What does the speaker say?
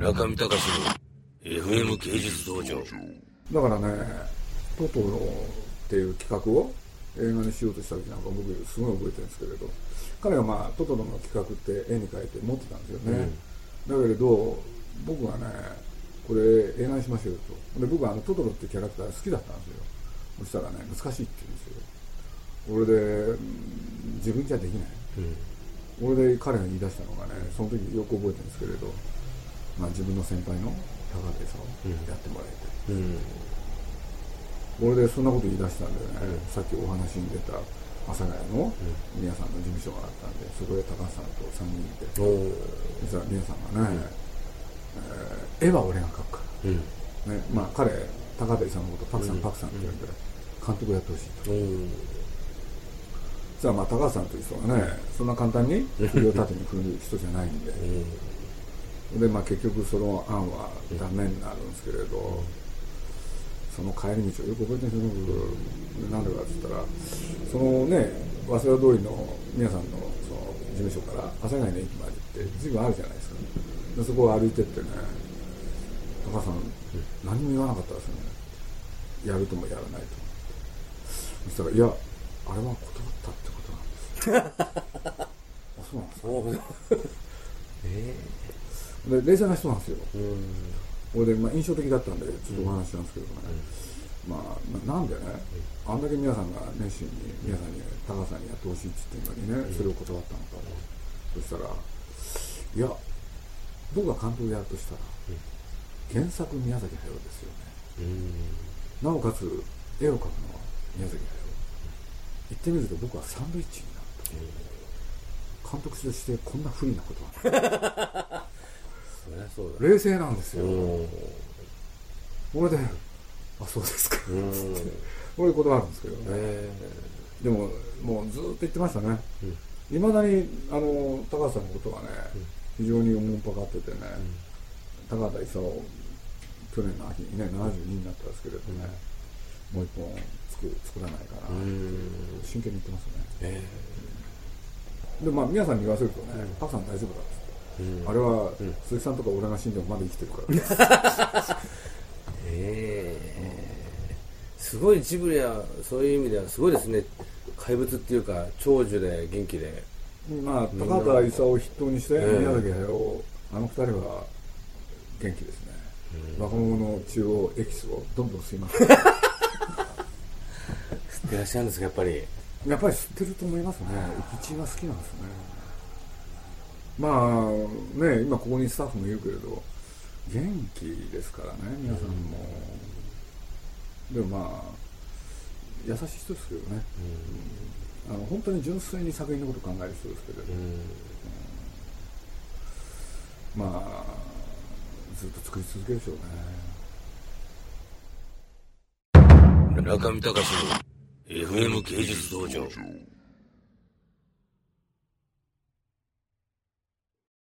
中見隆の FM 芸術道場。だからねトトロっていう企画を映画にしようとした時なんか僕すごい覚えてるんですけれど彼がまあトトロの企画って絵に描いて持ってたんですよね、だけれど僕はねこれ映画にしましょうと。で僕はあのトトロっていうキャラクター好きだったんですよ。そしたらね難しいって言うんですよ。俺でうん自分じゃできない、俺で彼が言い出したのがねその時よく覚えてるんですけれど、まあ、自分の先輩の高手さんをやってもらえて、うん。俺でそんなこと言い出したんでね、さっきお話に出た阿佐ヶ谷の皆さんの事務所があったんでそこで高橋さんと3人いて。おおそしたら皆さんがね、えー絵は俺が描くかうん。ら、ねまあ、彼高手さんのことパクさん、うん。パクさんって言うんで監督やってほしいと。おそしたらまあ高橋さんという人がねそんな簡単に首を縦に振る人じゃないんで、でまあ、結局その案はダメになるんですけれど、その帰り道をよく覚えてるんですよ僕。なんでかって言ったらそのね早稲田通りの皆さんのその事務所から阿佐ヶ谷の駅まで行って随分あるじゃないですか。でそこを歩いてってね高橋さん何も言わなかったですよね。やるともやらないと。そしたら「いやあれは断ったってことなんです」あそうなんですか。おおえで冷静な人なんですよ。えうん。これで、まあ、印象的だったんでちょっとお話ししたんですけどね、まあななんでね、あんだけ皆さんが熱心に皆さんに高橋さんにやってほしいって言ってるのにね、それを断ったのか、そしたらいや僕が監督やるとしたら、原作宮崎駿ですよね。うん。なおかつ絵を描くのは宮崎駿。言ってみると僕はサンドイッチになった。監督としてこんな不利なことはない そりゃそうだ。冷静なんですよ、うん。これであそうですか、うん。こういうことあるんですけどね、え。でももうずっと言ってましたね。うん。いま、だにあの高橋さんのことはね、非常におもんぱかっててね、高畑勲去年の秋にね72になったんですけれどね、もう一本作作らないかな、うん。真剣に言ってますね。えでまあ皆さんに言わせるとね「パクさん大丈夫だ」っあれは、鈴木さんとか俺が死んでもまだ生きてるから。ええ。すごいジブリはそういう意味ではすごいですね。怪物っていうか長寿で元気で。まあ高畑勲を筆頭にしてええ宮崎駿あの二人は元気ですね、若者の血をエキスをどんどん吸います。吸ってらっしゃるんですかやっぱり。やっぱり吸ってると思いますね。生き血が好きなんですねまあね今ここにスタッフもいるけれど元気ですからね皆さんも、でもまあ優しい人ですけどね、あの本当に純粋に作品のことを考える人ですけれど、まあずっと作り続けるでしょうね。中見隆の FM 芸術道場